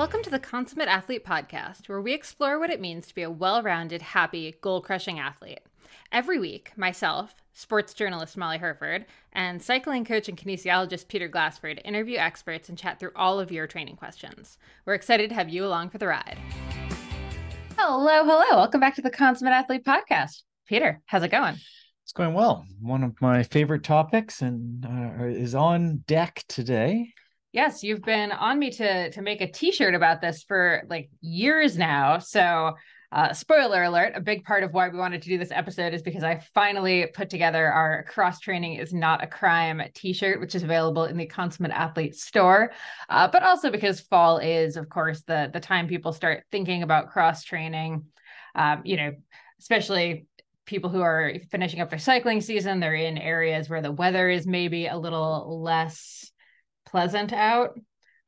Welcome to the Consummate Athlete Podcast, where we explore what it means to be a well rounded, happy, goal crushing athlete. Every week, myself, sports journalist Molly Hurford, and cycling coach and kinesiologist Peter Glassford interview experts and chat through all of your training questions. We're excited to have you along for the ride. Hello, hello. Welcome back to the Consummate Athlete Podcast. Peter, how's it going? It's going well. One of my favorite topics and uh, is on deck today. Yes, you've been on me to to make a t-shirt about this for like years now. So uh, spoiler alert, a big part of why we wanted to do this episode is because I finally put together our cross training is not a crime t shirt, which is available in the Consummate Athlete store. Uh, but also because fall is, of course, the, the time people start thinking about cross training. Um, you know, especially people who are finishing up their cycling season, they're in areas where the weather is maybe a little less pleasant out.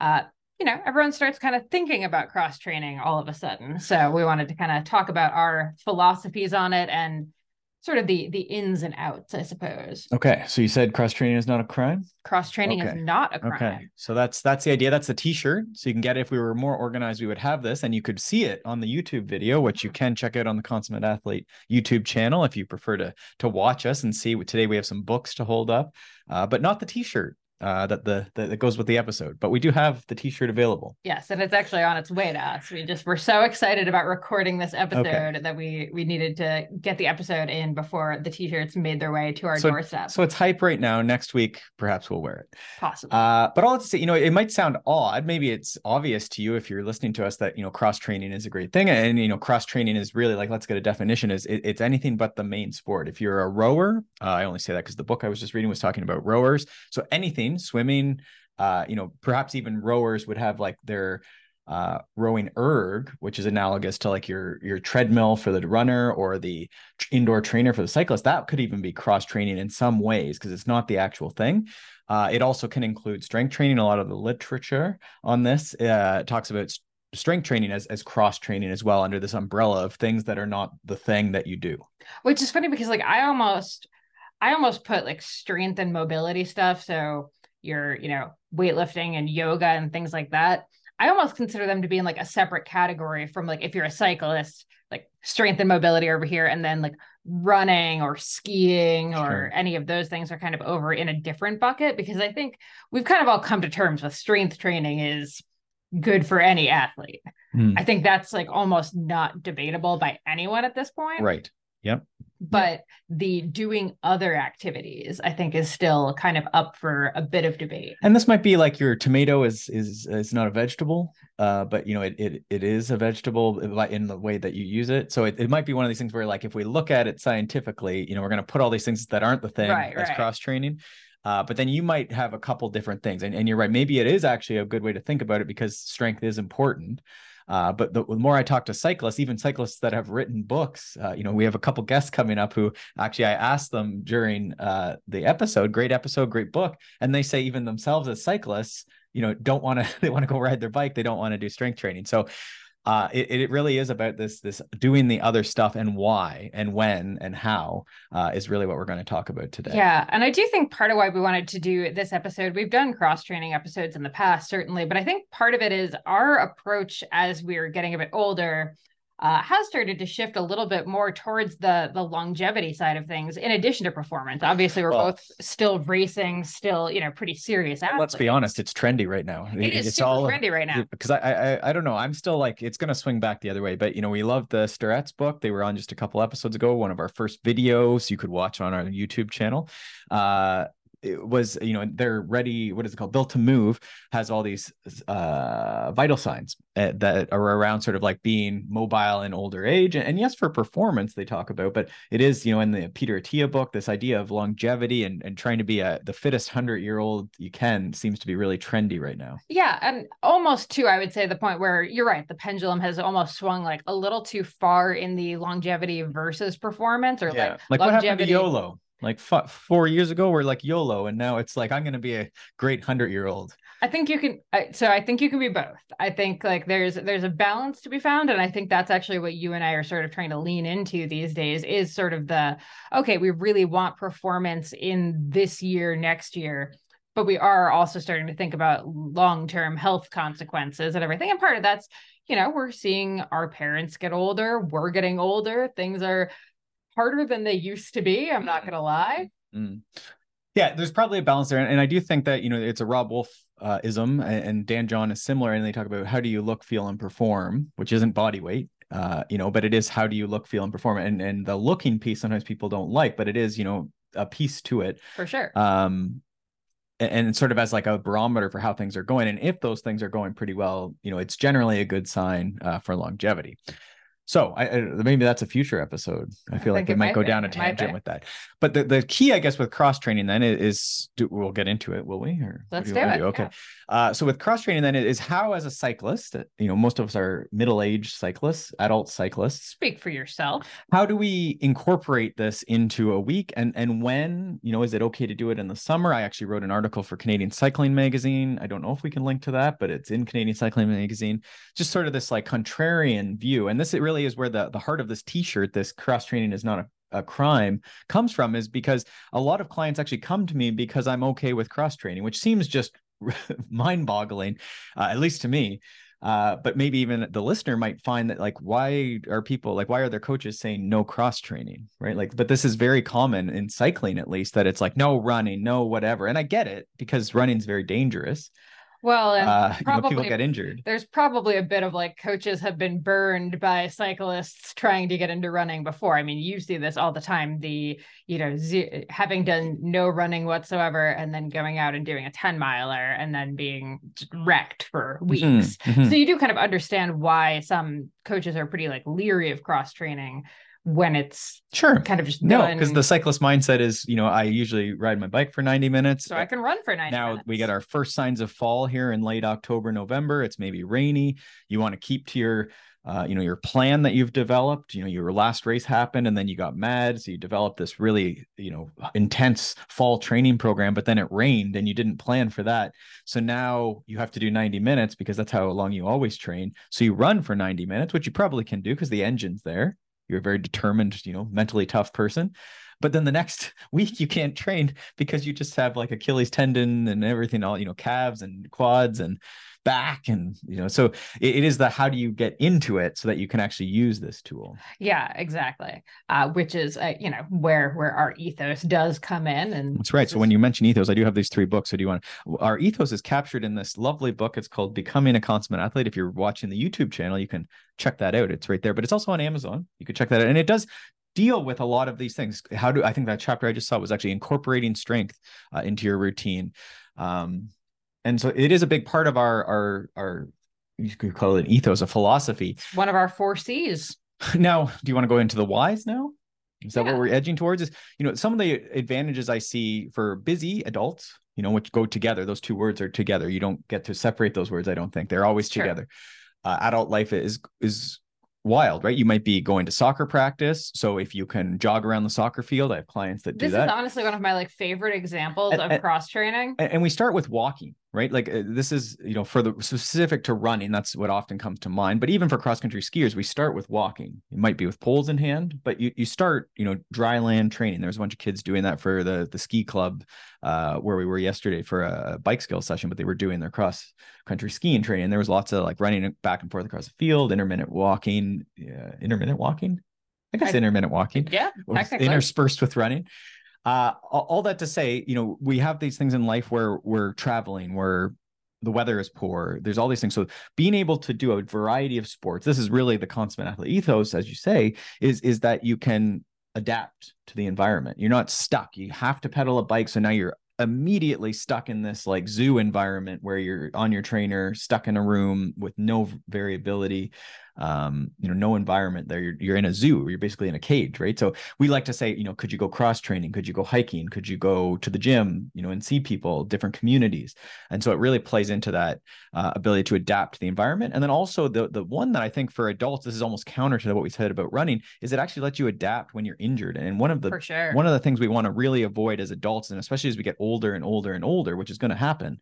Uh, you know, everyone starts kind of thinking about cross training all of a sudden. So we wanted to kind of talk about our philosophies on it and sort of the the ins and outs, I suppose. Okay, so you said cross training is not a crime. Cross training okay. is not a crime. Okay, so that's that's the idea. That's the T-shirt. So you can get it. If we were more organized, we would have this, and you could see it on the YouTube video, which you can check out on the Consummate Athlete YouTube channel if you prefer to to watch us and see. Today we have some books to hold up, uh, but not the T-shirt uh, that the, the that goes with the episode. But we do have the T-shirt available. Yes, and it's actually on its way to us. We just we're so excited about recording this episode okay. that we we needed to get the episode in before the T-shirts made their way to our so, doorstep. So it's hype right now. Next week, perhaps we'll wear it. Possibly. Uh, but all to say, you know, it might sound odd. Maybe it's obvious to you if you're listening to us that you know cross training is a great thing, and you know cross training is really like let's get a definition is it, it's anything but the main sport. If you're a rower, uh, I only say that because the book I was just reading was talking about rowers. So anything swimming uh, you know, perhaps even rowers would have like their uh, rowing erg, which is analogous to like your your treadmill for the runner or the indoor trainer for the cyclist. That could even be cross training in some ways because it's not the actual thing. Uh, it also can include strength training. A lot of the literature on this uh, talks about strength training as, as cross training as well under this umbrella of things that are not the thing that you do. Which is funny because like I almost I almost put like strength and mobility stuff. So your, you know, weightlifting and yoga and things like that. I almost consider them to be in like a separate category from like if you're a cyclist, like strength and mobility over here, and then like running or skiing or sure. any of those things are kind of over in a different bucket because I think we've kind of all come to terms with strength training is good for any athlete. Hmm. I think that's like almost not debatable by anyone at this point. Right. Yep. But the doing other activities, I think, is still kind of up for a bit of debate. And this might be like your tomato is is is not a vegetable, uh, but you know it it it is a vegetable in the way that you use it. So it, it might be one of these things where like if we look at it scientifically, you know, we're going to put all these things that aren't the thing right, as right. cross training. Uh, but then you might have a couple different things, and, and you're right. Maybe it is actually a good way to think about it because strength is important. Uh, but the, the, more I talk to cyclists, even cyclists that have written books, uh, you know, we have a couple guests coming up who actually I asked them during uh, the episode, great episode, great book, and they say even themselves as cyclists, you know, don't want to, they want to go ride their bike, they don't want to do strength training. So uh, it, it really is about this this doing the other stuff and why and when and how uh, is really what we're going to talk about today. Yeah, and I do think part of why we wanted to do this episode, we've done cross training episodes in the past, certainly, but I think part of it is our approach as we're getting a bit older uh, has started to shift a little bit more towards the the longevity side of things, in addition to performance. Obviously, we're well, both still racing, still you know pretty serious. Athletes. Let's be honest, it's trendy right now. It is it's super all trendy right now. Because I, I I don't know, I'm still like it's gonna swing back the other way. But you know, we love the Starrett's book. They were on just a couple episodes ago. One of our first videos you could watch on our YouTube channel. Uh, it was you know they're ready what is it called built to move has all these uh vital signs uh, that are around sort of like being mobile in older age and, yes for performance they talk about but it is you know in the peter attia book this idea of longevity and, and trying to be a the fittest 100 year old you can seems to be really trendy right now yeah and almost too i would say the point where you're right the pendulum has almost swung like a little too far in the longevity versus performance or yeah. like, like longevity. what happened to yolo like f- four years ago we're like yolo and now it's like i'm going to be a great 100 year old i think you can so i think you can be both. I think like there's there's a balance to be found and i think that's actually what you and i are sort of trying to lean into these days is sort of the okay we really want performance in this year next year but we are also starting to think about long-term health consequences and everything. And part of that's you know we're seeing our parents get older we're getting older things are harder than they used to be i'm not going to lie mm. yeah there's probably a balance there and, and i do think that you know it's a Robb Wolf uh, ism and dan john is similar and they talk about how do you look feel and perform which isn't body weight uh, you know but it is how do you look feel and perform and and the looking piece sometimes people don't like but it is you know a piece to it for sure um and sort of as like a barometer for how things are going. And if those things are going pretty well, you know, it's generally a good sign uh, for longevity. So I, I, maybe that's a future episode. I feel I like it might, go be. down a tangent with that. But the, the key, I guess, with cross training then is, do, we'll get into it, will we? Or let's do, do it. Do? Okay. Yeah. Uh, so with cross training then is how, as a cyclist, you know, most of us are middle aged cyclists, adult cyclists. Speak for yourself. How do we incorporate this into a week, and and when? You know, is it okay to do it in the summer? I actually wrote an article for Canadian Cycling Magazine. I don't know if we can link to that, but it's in Canadian Cycling Magazine. Just sort of this like contrarian view, and this it really is where the the heart of this T-shirt, this cross training is not a a crime comes from is because a lot of clients actually come to me because I'm okay with cross training, which seems just mind boggling, uh, at least to me. Uh, but maybe even the listener might find that like why are people like why are their coaches saying no cross training right? Like but this is very common in cycling at least that it's like no running no whatever. And i get it because running is very dangerous well, uh, probably, you know, people get injured. There's probably a bit of like coaches have been burned by cyclists trying to get into running before. I mean, you see this all the time. The you know z- having done no running whatsoever and then going out and doing a 10 miler and then being wrecked for mm-hmm, weeks. Mm-hmm, mm-hmm. So you do kind of understand why some coaches are pretty like leery of cross training when it's sure. kind of just no because the cyclist mindset is you know i usually ride my bike for 90 minutes. So i can run for 90 now minutes. we get our first signs of fall here in late october november. It's maybe rainy. You want to keep to your uh, you know your plan that you've developed. You know your last race happened and then you got mad. So you developed this really you know intense fall training program but then it rained and you didn't plan for that. So now you have to do 90 minutes because that's how long you always train. So you run for 90 minutes which you probably can do because the engine's there you're a very determined, you know, mentally tough person. But then the next week you can't train because you just have like Achilles tendon and everything, all, you know, calves and quads and back and you know so it, it is the how do you get into it so that you can actually use this tool. Yeah exactly. Uh, which is uh, you know where where our ethos does come in and that's right. So when you mention ethos i do have these three books. So do you want our ethos is captured in this lovely book. It's called becoming a consummate athlete. If you're watching the youtube channel you can check that out. It's right there but it's also on amazon. You can check that out. And it does deal with a lot of these things. How do i think that chapter i just saw was actually incorporating strength uh, into your routine. Um, and so it is a big part of our our our you could call it an ethos, a philosophy. One of our four C's. Now, do you want to go into the whys now? Is that yeah. what we're edging towards? Is you know some of the advantages I see for busy adults, you know, which go together. Those two words are together. You don't get to separate those words. I don't think they're always sure. together. Uh, adult life is is wild, right? You might be going to soccer practice. So if you can jog around the soccer field, I have clients that do this that. This is honestly one of my like favorite examples and, of cross training. And, and we start with walking, right? Like uh, this is, you know, for the specific to running, that's what often comes to mind. But even for cross country skiers, we start with walking. It might be with poles in hand, but you you start, you know, dry land training. There's a bunch of kids doing that for the the ski club uh, where we were yesterday for a bike skill session, but they were doing their cross country skiing training. There was lots of like running back and forth across the field, intermittent walking, yeah, intermittent walking. I guess I, intermittent walking. Yeah, interspersed with running. Uh, all that to say, you know, we have these things in life where we're traveling, where the weather is poor. There's all these things. So being able to do a variety of sports, this is really the consummate athlete ethos, as you say, is is that you can adapt to the environment. You're not stuck. You have to pedal a bike. So now you're immediately stuck in this like zoo environment where you're on your trainer, stuck in a room with no variability um, you know, no environment there. You're, you're in a zoo, you're basically in a cage, right? So we like to say, you know, could you go cross training? Could you go hiking? Could you go to the gym, you know, and see people, different communities? And so it really plays into that uh, ability to adapt to the environment. And then also the, the one that I think for adults, this is almost counter to what we said about running, is it actually lets you adapt when you're injured. And one of the, sure. one of the things we want to really avoid as adults, and especially as we get older and older and older, which is going to happen,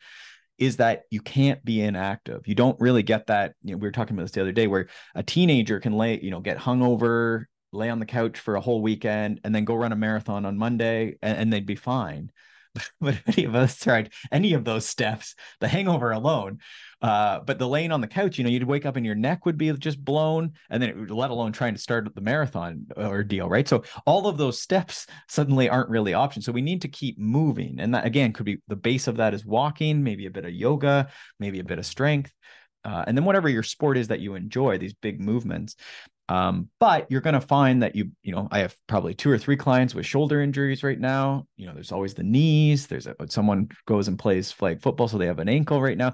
is that you can't be inactive. You don't really get that. You know, we were talking about this the other day where a teenager can lay, you know, get hungover, lay on the couch for a whole weekend, and then go run a marathon on Monday and, and they'd be fine. but if any of us tried any of those steps, the hangover alone. Uh, but the laying on the couch, you know, you'd wake up and your neck would be just blown, and then it, would let alone trying to start the marathon ordeal, right? So all of those steps suddenly aren't really options. So we need to keep moving, and that again could be the base of that is walking, maybe a bit of yoga, maybe a bit of strength. Uh, and then whatever your sport is that you enjoy, these big movements. Um, but you're going to find that you, you know, I have probably two or three clients with shoulder injuries right now. You know, there's always the knees. There's a, someone goes and plays flag football, so they have an ankle right now.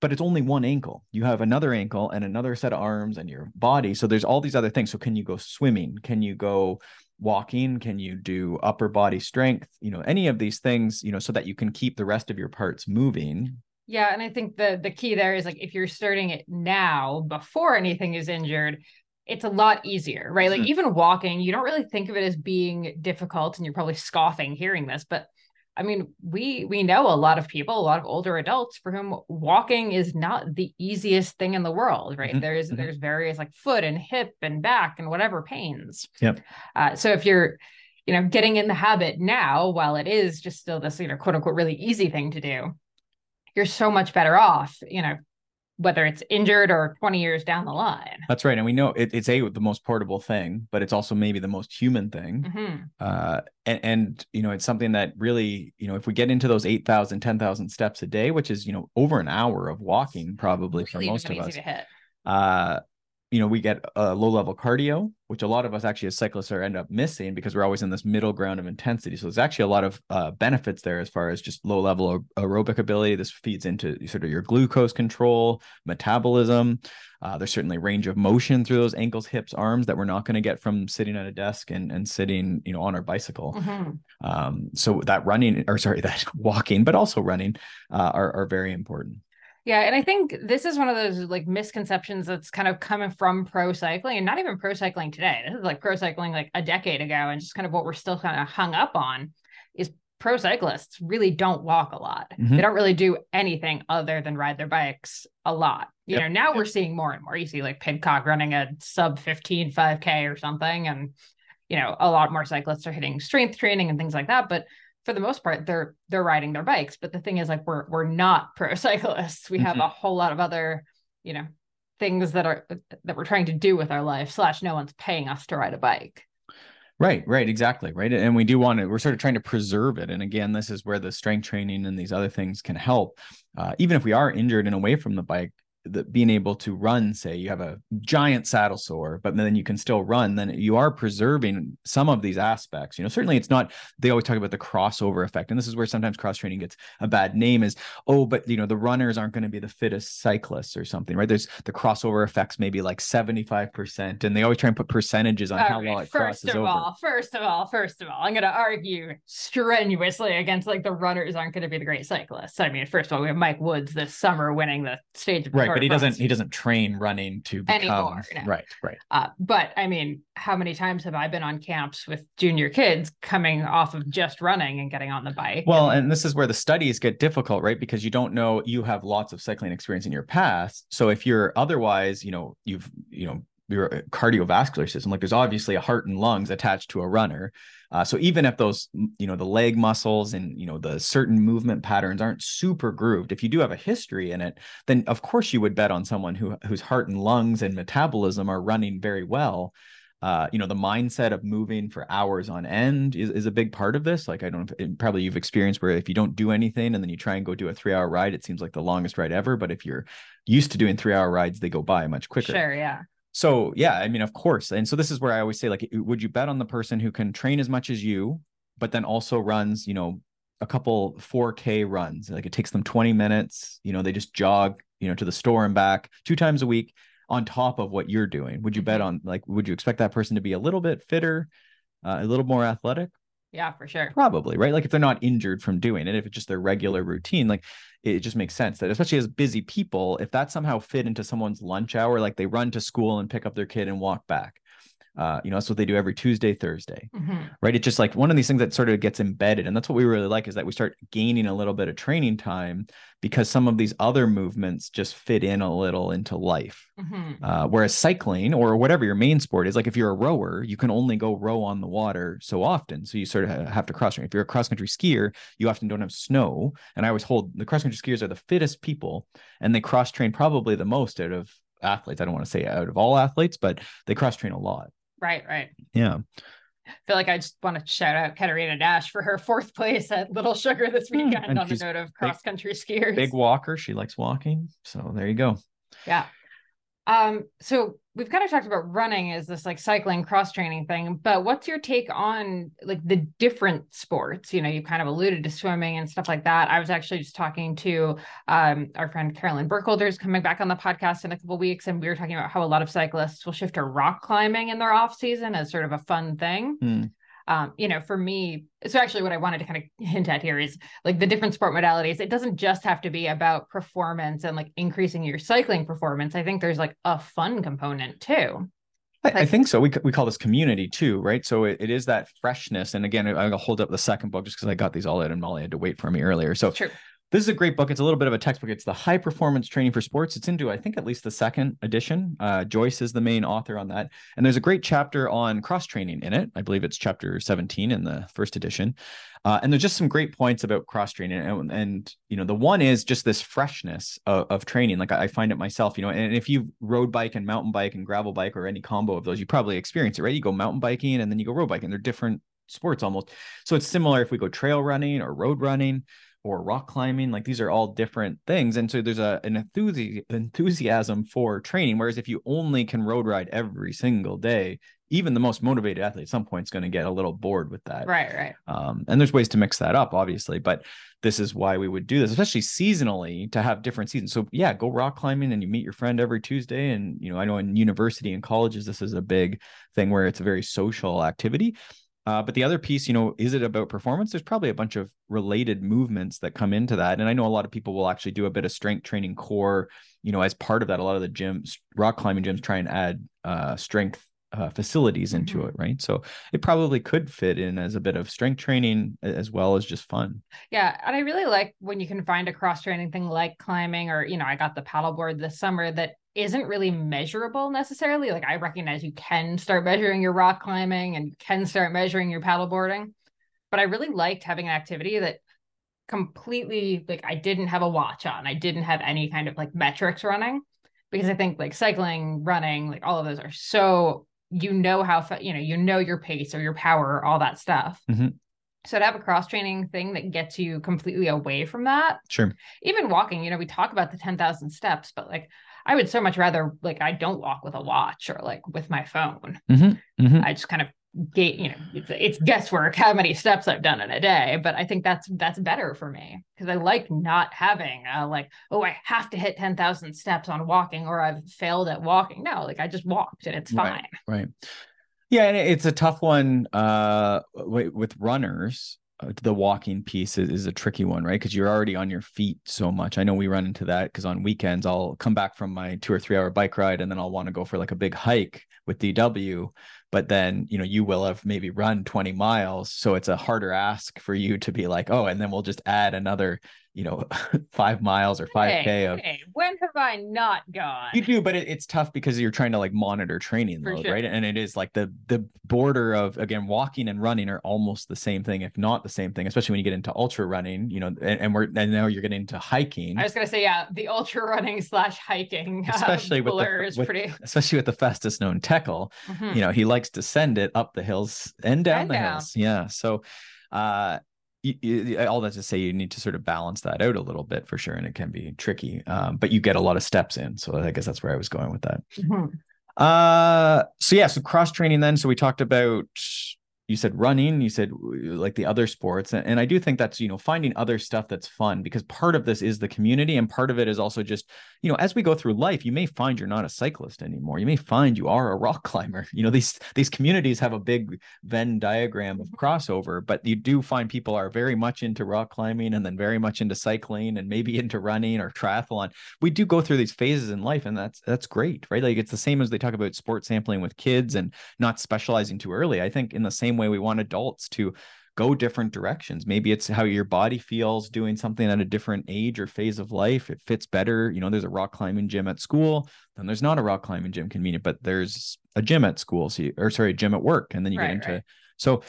But it's only one ankle. You have another ankle and another set of arms and your body. So there's all these other things. So can you go swimming? Can you go walking? Can you do upper body strength? You know, any of these things, you know, so that you can keep the rest of your parts moving yeah, and I think the the key there is like if you're starting it now before anything is injured, it's a lot easier, right? Like mm-hmm. even walking, you don't really think of it as being difficult, and you're probably scoffing hearing this, but I mean, we we know a lot of people, a lot of older adults for whom walking is not the easiest thing in the world, right? Mm-hmm. There's mm-hmm. there's various like foot and hip and back and whatever pains. Yep. Uh, so if you're, you know, getting in the habit now, while it is just still this, you know, quote unquote, really easy thing to do, you're so much better off, you know, whether it's injured or 20 years down the line. That's right. And we know it, it's a the most portable thing, but it's also maybe the most human thing. Mm-hmm. Uh, and, and, you know, it's something that really, you know, if we get into those 8,000, 10,000 steps a day, which is, you know, over an hour of walking probably really for most of us, uh, you know, we get a low level cardio, which a lot of us actually as cyclists are end up missing because we're always in this middle ground of intensity. So there's actually a lot of uh, benefits there as far as just low level aerobic ability. This feeds into sort of your glucose control, metabolism. Uh, there's certainly range of motion through those ankles, hips, arms that we're not going to get from sitting at a desk and, and sitting, you know, on our bicycle. Mm-hmm. Um, so that running, or sorry, that walking, but also running, uh, are are very important. Yeah, and I think this is one of those like misconceptions that's kind of coming from pro cycling and not even pro cycling today. This is like pro cycling like a decade ago and just kind of what we're still kind of hung up on is pro cyclists really don't walk a lot. Mm-hmm. They don't really do anything other than ride their bikes a lot. You yep. know, now yep. we're seeing more and more. You see like Pidcock running a sub 15 5K or something and you know, a lot more cyclists are hitting strength training and things like that, but for the most part they're they're riding their bikes but the thing is like we're we're not pro cyclists we mm-hmm. have a whole lot of other you know things that are that we're trying to do with our life slash no one's paying us to ride a bike right right exactly right and we do want to we're sort of trying to preserve it and again this is where the strength training and these other things can help uh, even if we are injured and away from the bike the, being able to run say you have a giant saddle sore but then you can still run then you are preserving some of these aspects you know certainly it's not they always talk about the crossover effect and this is where sometimes cross training gets a bad name is oh but you know the runners aren't going to be the fittest cyclists or something right there's the crossover effects maybe like 75% and they always try and put percentages on all how right. well it first crosses of over. all first of all first of all i'm going to argue strenuously against like the runners aren't going to be the great cyclists i mean first of all we have mike woods this summer winning the stage right but he doesn't he doesn't train running to become Anymore, no. right right. Uh, but i mean how many times have i been on camps with junior kids coming off of just running and getting on the bike? Well and, and this is where the studies get difficult right? Because you don't know you have lots of cycling experience in your past. So if you're otherwise you know you've you know your cardiovascular system like there's obviously a heart and lungs attached to a runner uh, so even if those, you know, the leg muscles and you know the certain movement patterns aren't super grooved, if you do have a history in it, then of course you would bet on someone who whose heart and lungs and metabolism are running very well. Uh, you know, the mindset of moving for hours on end is, is a big part of this. Like I don't know, probably you've experienced where if you don't do anything and then you try and go do a three hour ride, it seems like the longest ride ever. But if you're used to doing three hour rides, they go by much quicker. Sure, yeah. So yeah, I mean, of course. And so this is where I always say, like, would you bet on the person who can train as much as you, but then also runs, you know, a couple 4K runs? Like it takes them 20 minutes, you know, they just jog, you know, to the store and back two times a week on top of what you're doing. Would you bet mm-hmm. on like would you expect that person to be a little bit fitter, uh, a little more athletic? Yeah, for sure. Probably, right? Like if they're not injured from doing it, if it's just their regular routine, like it just makes sense that especially as busy people, if that somehow fit into someone's lunch hour, like they run to school and pick up their kid and walk back. Uh, you know, that's what they do every Tuesday, Thursday, Mhm. right? It's just like one of these things that sort of gets embedded. And that's what we really like is that we start gaining a little bit of training time because some of these other movements just fit in a little into life. Mhm. Uh, whereas cycling or whatever your main sport is, like if you're a rower, you can only go row on the water so often. So you sort of have to cross train. If you're a cross country skier, you often don't have snow. And I always hold the cross country skiers are the fittest people and they cross train probably the most out of athletes. I don't want to say out of all athletes, but they cross train a lot. Right, right. Yeah. I feel like I just want to shout out Katerina Nash for her fourth place at Little Sugar this weekend and on the note of cross country skiers. Big walker. She likes walking. So there you go. Yeah. Um, so we've kind of talked about running as this like cycling cross training thing, but what's your take on like the different sports? You know, you kind of alluded to swimming and stuff like that. I was actually just talking to um our friend Carolyn Burkholder's coming back on the podcast in a couple weeks, and we were talking about how a lot of cyclists will shift to rock climbing in their off season as sort of a fun thing. Hmm. Um, you know, for me, so actually what I wanted to kind of hint at here is like the different sport modalities. It doesn't just have to be about performance and like increasing your cycling performance. I think there's like a fun component too. I, I think so. We, we call this community too, right? So it, it is that freshness. And again, I'll hold up the second book just because I got these all out and Molly had to wait for me earlier. So True. This is a great book. It's a little bit of a textbook. It's the high performance training for sports. It's into, I think, at least the second edition. Uh, Joyce is the main author on that. And there's a great chapter on cross training in it. I believe it's chapter 17 in the first edition. Uh, and there's just some great points about cross training. And, and, you know, the one is just this freshness of, of training. Like I, I find it myself, you know, and if you road bike and mountain bike and gravel bike or any combo of those, you probably experience it, right? You go mountain biking and then you go road biking. They're different sports almost. So it's similar if we go trail running or road running or rock climbing like these are all different things. And so there's a an enthusi- enthusiasm for training whereas if you only can road ride every single day even the most motivated athlete at some point is going to get a little bored with that. Right, right. um, and there's ways to mix that up obviously but this is why we would do this especially seasonally to have different seasons. So yeah go rock climbing and you meet your friend every tuesday. And you know i know in university and colleges this is a big thing where it's a very social activity uh, but the other piece, you know, is it about performance? There's probably a bunch of related movements that come into that. And I know a lot of people will actually do a bit of strength training core, you know, as part of that. A lot of the gyms, rock climbing gyms, try and add uh, strength uh, facilities into Mhm. it, right? So it probably could fit in as a bit of strength training as well as just fun. Yeah. And I really like when you can find a cross training thing like climbing, or, you know, I got the paddleboard this summer that isn't really measurable necessarily. Like I recognize you can start measuring your rock climbing and you can start measuring your paddleboarding. But I really liked having an activity that completely like I didn't have a watch on. I didn't have any kind of like metrics running because I think like cycling, running, like all of those are so you know how fa- you know you know your pace or your power, all that stuff. Mhm. So to have a cross training thing that gets you completely away from that, Sure. even walking, you know, we talk about the 10,000 steps, but like I would so much rather like I don't walk with a watch or like with my phone. Mhm. I just kind of gate, you know, it's, it's guesswork how many steps I've done in a day, but I think that's that's better for me because I like not having uh, like oh I have to hit 10,000 steps on walking or I've failed at walking. No, like I just walked and it's fine. Right. Yeah, and it's a tough one uh with runners. Uh, the walking piece is, is a tricky one, right? Because you're already on your feet so much. I know we run into that because on weekends I'll come back from my two or three hour bike ride and then I'll want to go for like a big hike with DW. But then, you know, you will have maybe run 20 miles. So it's a harder ask for you to be like, oh, and then we'll just add another, you know, five miles or 5K Hey, of hey, when have I not gone? you do, but it, it's tough because you're trying to like monitor training For load, sure. right? And it is like the the border of again walking and running are almost the same thing, if not the same thing. Especially when you get into ultra running, you know, and, and we're and now you're getting into hiking, I was gonna say, yeah, the ultra running slash hiking, Especially with the- is with- pretty. especially with the fastest known Tekel. Mhm. You know, he likes to send it up the hills and down And the down. hills. Yeah, so. uh all that to say you need to sort of balance that out a little bit for sure and it can be tricky um, but you get a lot of steps in so i guess that's where i was going with that Mhm. Uh, so yeah, so cross training then. So we talked about you said running you said like the other sports and i do think that's you know finding other stuff that's fun because part of this is the community and part of it is also just you know as we go through life you may find you're not a cyclist anymore. You may find you are a rock climber. You know these these communities have a big venn diagram of mm-hmm. crossover but you do find people are very much into rock climbing and then very much into cycling and maybe into running or triathlon. We do go through these phases in life and that's that's great right? Like it's the same as they talk about sports sampling with kids and not specializing too early. I think in the same way we want adults to go different directions. Maybe it's how your body feels doing something at a different age or phase of life. It fits better. You know, there's a rock climbing gym at school, then there's not a rock climbing gym convenient, but there's a gym at school. So you, or sorry, a gym at work. And then you right, get into right. so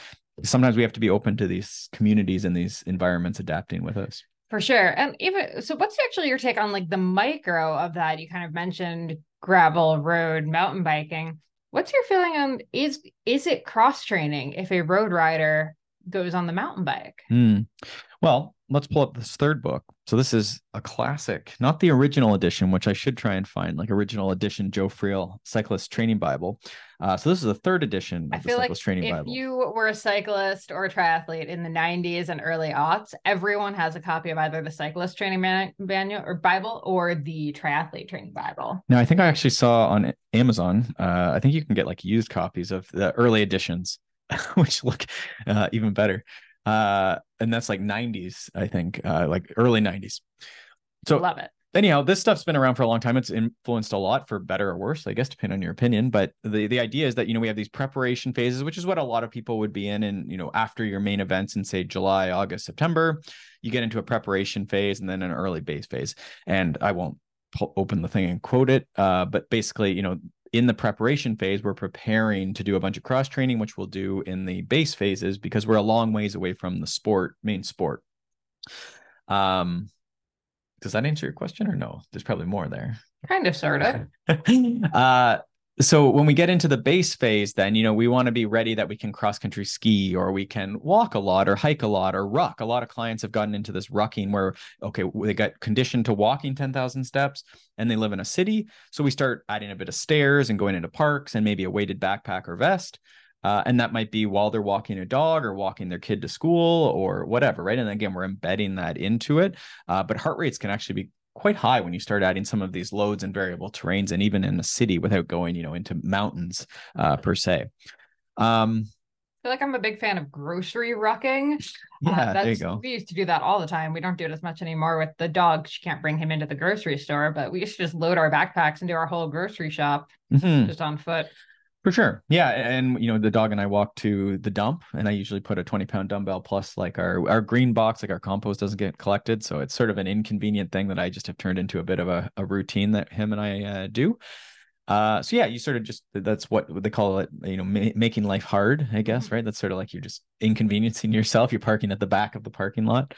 sometimes we have to be open to these communities and these environments adapting with us. For sure. And even so, what's actually your take on like the micro of that? You kind of mentioned gravel, road, mountain biking. What's your feeling on is is it cross training if a road rider goes on the mountain bike? Mm. Well, let's pull up this third book. So this is a classic, not the original edition, which I should try and find, like original edition Joe Friel Cyclist Training Bible. Uh, so this is the third edition I feel like Training if Bible. you were a cyclist or a triathlete in the 90s and early aughts, everyone has a copy of either the Cyclist Training man- Manual or Bible or the Triathlete Training Bible. Now, I think I actually saw on Amazon, uh, I think you can get like used copies of the early editions, which look uh, even better uh, and that's like 90s, I think, uh, like early 90s. So love it. Anyhow, this stuff's been around for a long time. It's influenced a lot for better or worse, I guess, depending on your opinion. But the the idea is that you know we have these preparation phases, which is what a lot of people would be in, and you know after your main events in say July, August, September, you get into a preparation phase and then an early base phase. And I won't open the thing and quote it, uh, but basically, you know, in the preparation phase, we're preparing to do a bunch of cross training, which we'll do in the base phases because we're a long ways away from the sport, main sport. Um, does that answer your question or no? There's probably more there. Kind of, sort of. uh, so when we get into the base phase then you know we want to be ready that we can cross country ski or we can walk a lot or hike a lot or ruck a lot of clients have gotten into this rucking where okay they got conditioned to walking 10,000 steps and they live in a city so we start adding a bit of stairs and going into parks and maybe a weighted backpack or vest uh, and that might be while they're walking a dog or walking their kid to school or whatever, right? And again, we're embedding that into it. Uh, but heart rates can actually be quite high when you start adding some of these loads and variable terrains and even in a city without going you know into mountains uh, per se um I feel like I'm a big fan of grocery rucking. Uh, yeah, uh, there you go. We used to do that all the time. We don't do it as much anymore with the dog. She can't bring him into the grocery store, but we used to just load our backpacks and do our whole grocery shop mm-hmm. just on foot. For sure. Yeah. And, you know, the dog and I walk to the dump and I usually put a 20 pound dumbbell plus like our, our green box, like our compost doesn't get collected. So it's sort of an inconvenient thing that I just have turned into a bit of a, a routine that him and I uh, do. Uh, so yeah, you sort of just, that's what they call it, you know, ma- making life hard, I guess, mm-hmm. right? That's sort of like you're just inconveniencing yourself. You're parking at the back of the parking lot.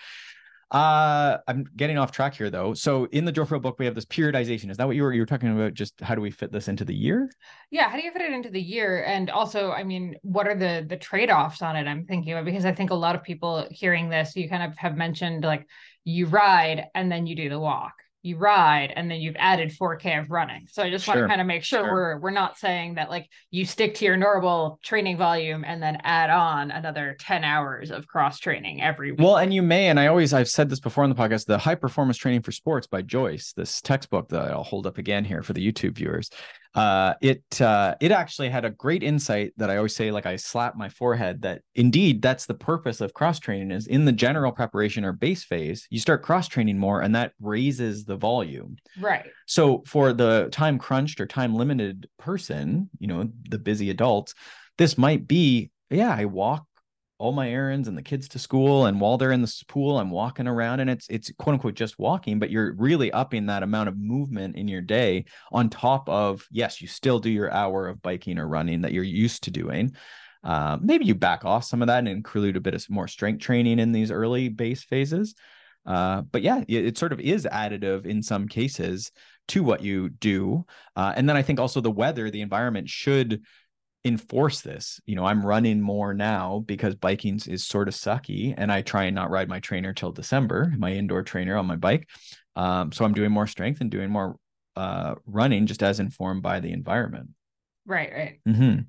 Uh, I'm getting off track here though. So in the Joe Friel book, we have this periodization. Is that what you were you were talking about? Just how do we fit this into the year? Yeah, how do you fit it into the year? And also, I mean, what are the the trade offs on it? I'm thinking of because I think a lot of people hearing this, you kind of have mentioned like you ride and then you do the walk you ride and then you've added 4k of running so i just sure. want to kind of make sure, sure, we're we're not saying that like you stick to your normal training volume and then add on another 10 hours of cross training every week well and you may and i always i've said this before on the podcast the high performance training for sports by joyce this textbook that i'll hold up again here for the youtube viewers uh, it uh, it actually had a great insight that I always say, like I slap my forehead, that indeed that's the purpose of cross training is in the general preparation or base phase, you start cross training more, and that raises the volume. Right. So for the time crunched or time limited person, you know, the busy adults, this might be, yeah, I walk all my errands and the kids to school and while they're in the pool i'm walking around and it's it's quote unquote just walking but you're really upping that amount of movement in your day on top of yes you still do your hour of biking or running that you're used to doing. Uh, maybe you back off some of that and include a bit of more strength training in these early base phases. Uh, but yeah it, it, sort of is additive in some cases to what you do. Uh, and then i think also the weather the environment should enforce this. You know, I'm running more now because biking is sort of sucky, and I try and not ride my trainer till December, my indoor trainer on my bike. Um, so I'm doing more strength and doing more uh, running, just as informed by the environment. Right, right. Mm-hmm.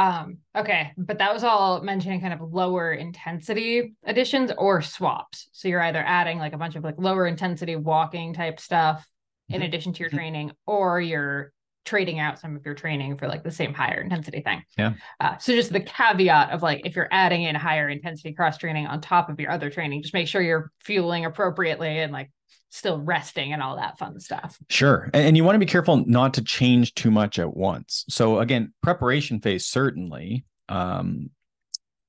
Um, okay, but that was all mentioning kind of lower intensity additions or swaps. So you're either adding like a bunch of like lower intensity walking type stuff in Mhm. addition to your Mhm. training, or you're trading out some of your training for like the same higher intensity thing. Yeah. Uh, so just the caveat of like if you're adding in higher intensity cross training on top of your other training, just make sure you're fueling appropriately and like still resting and all that fun stuff. Sure. And, and you want to be careful not to change too much at once. So again, preparation phase certainly, um,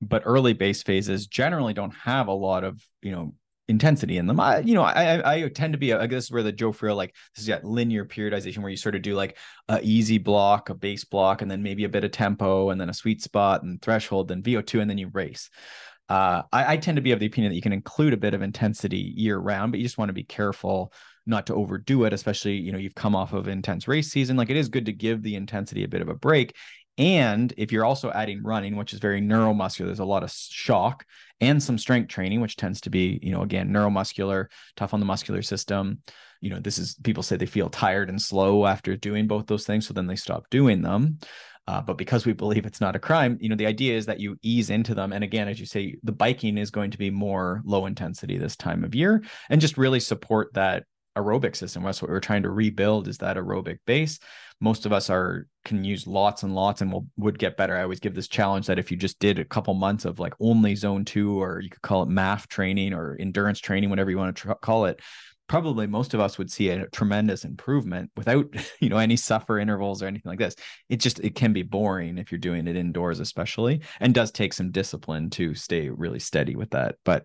but early base phases generally don't have a lot of, you know, intensity in them. I, you know, I I tend to be, I guess, where the Joe Friel like this is that linear periodization where you sort of do like a easy block, a base block, and then maybe a bit of tempo, and then a sweet spot and threshold, then VO2, and then you race. Uh, I, I tend to be of the opinion that you can include a bit of intensity year round, but you just want to be careful not to overdo it, especially, you know, you've come off of intense race season. Like it is good to give the intensity a bit of a break. And if you're also adding running, which is very neuromuscular, there's a lot of shock and some strength training, which tends to be, you know, again, neuromuscular, tough on the muscular system. You know, this is people say they feel tired and slow after doing both those things. So then they stop doing them. Uh, but because we believe it's not a crime, you know, the idea is that you ease into them. And again, as you say, the biking is going to be more low intensity this time of year and just really support that aerobic system. That's what we're trying to rebuild is that aerobic base. Most of us are can use lots and lots and will would get better. I always give this challenge that if you just did a couple months of like only zone two, or you could call it MAF training or endurance training, whatever you want to tr- call it, probably most of us would see a tremendous improvement without you know any suffer intervals or anything like this it just it can be boring if you're doing it indoors especially and does take some discipline to stay really steady with that but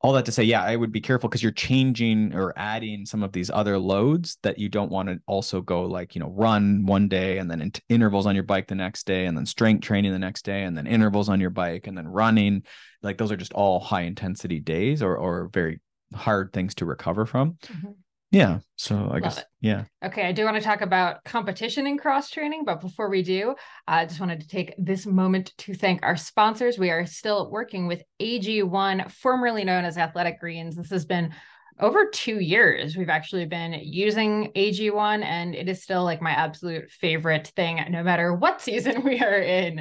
all that to say yeah i would be careful because you're changing or adding some of these other loads that you don't want to also go like you know run one day and then in- intervals on your bike the next day and then strength training the next day and then intervals on your bike and then running like those are just all high intensity days or or very hard things to recover from. Mhm. Yeah. So I Love guess, it. yeah. Okay, I do want to talk about competition in cross training, but before we do, I just wanted to take this moment to thank our sponsors. We are still working with AG1, formerly known as Athletic Greens. This has been over two years. We've actually been using AG1, and it is still like my absolute favorite thing, no matter what season we are in,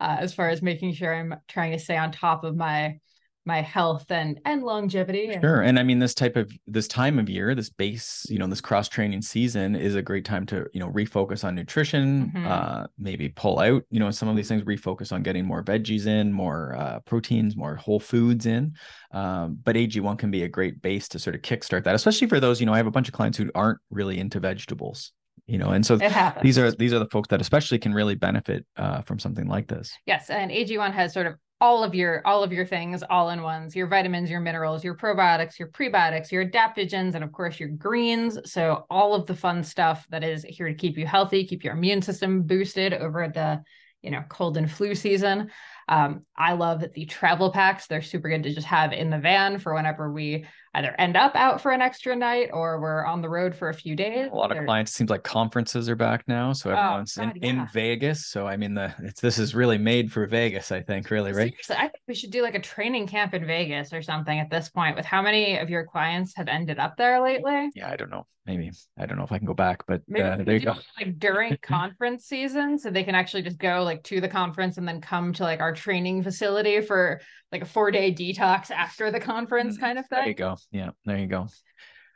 uh, as far as making sure I'm trying to stay on top of my my health and and longevity. and- Sure. And I mean, this type of this time of year, this base, you know, this cross training season is a great time to, you know, refocus on nutrition, Mhm. uh, maybe pull out, you know, some of these things, refocus on getting more veggies in, more uh, proteins, more whole foods in. Um, but AG1 can be a great base to sort of kickstart that, especially for those, you know, I have a bunch of clients who aren't really into vegetables, you know, and so these are these are the folks that especially can really benefit uh, from something like this. Yes, and AG1 has sort of all of your all of your things all in ones your vitamins your minerals your probiotics your prebiotics your adaptogens and of course your greens. So all of the fun stuff that is here to keep you healthy keep your immune system boosted over the you know cold and flu season. Um, i love the travel packs. They're super good to just have in the van for whenever we either end up out for an extra night or we're on the road for a few days A lot of They're- clients seems like conferences are back now, so Oh, everyone's God, in, yeah. in Vegas. So I mean, the it's this is really made for Vegas, I think, really, right? Seriously, I think we should do like a training camp in Vegas or something at this point with how many of your clients have ended up there lately. Yeah, I don't know. Maybe I don't know if I can go back, but uh, there you go. like during conference season so they can actually just go like to the conference and then come to like our training facility for like a four day detox after the conference kind of thing. There you go. Yeah, there you go.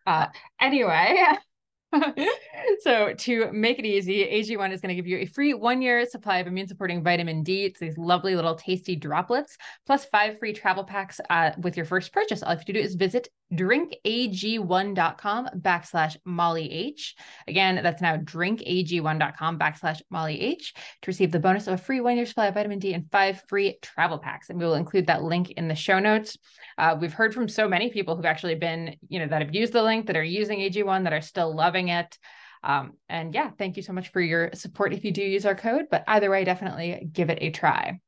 Uh, anyway, so to make it easy, AG1 is going to give you a free one year supply of immune supporting vitamin D. It's these lovely little tasty droplets, plus five free travel packs uh, with your first purchase. All you have to do is visit drinkag1.com backslash Molly H. Again, that's now drinkag1.com backslash Molly H to receive the bonus of a free one year supply of vitamin D and five free travel packs. And we will include that link in the show notes. Uh, we've heard from so many people who've actually been, you know, that have used the link, that are using AG1, that are still loving it. Um, and yeah, thank you so much for your support if you do use our code. But either way, definitely give it a try.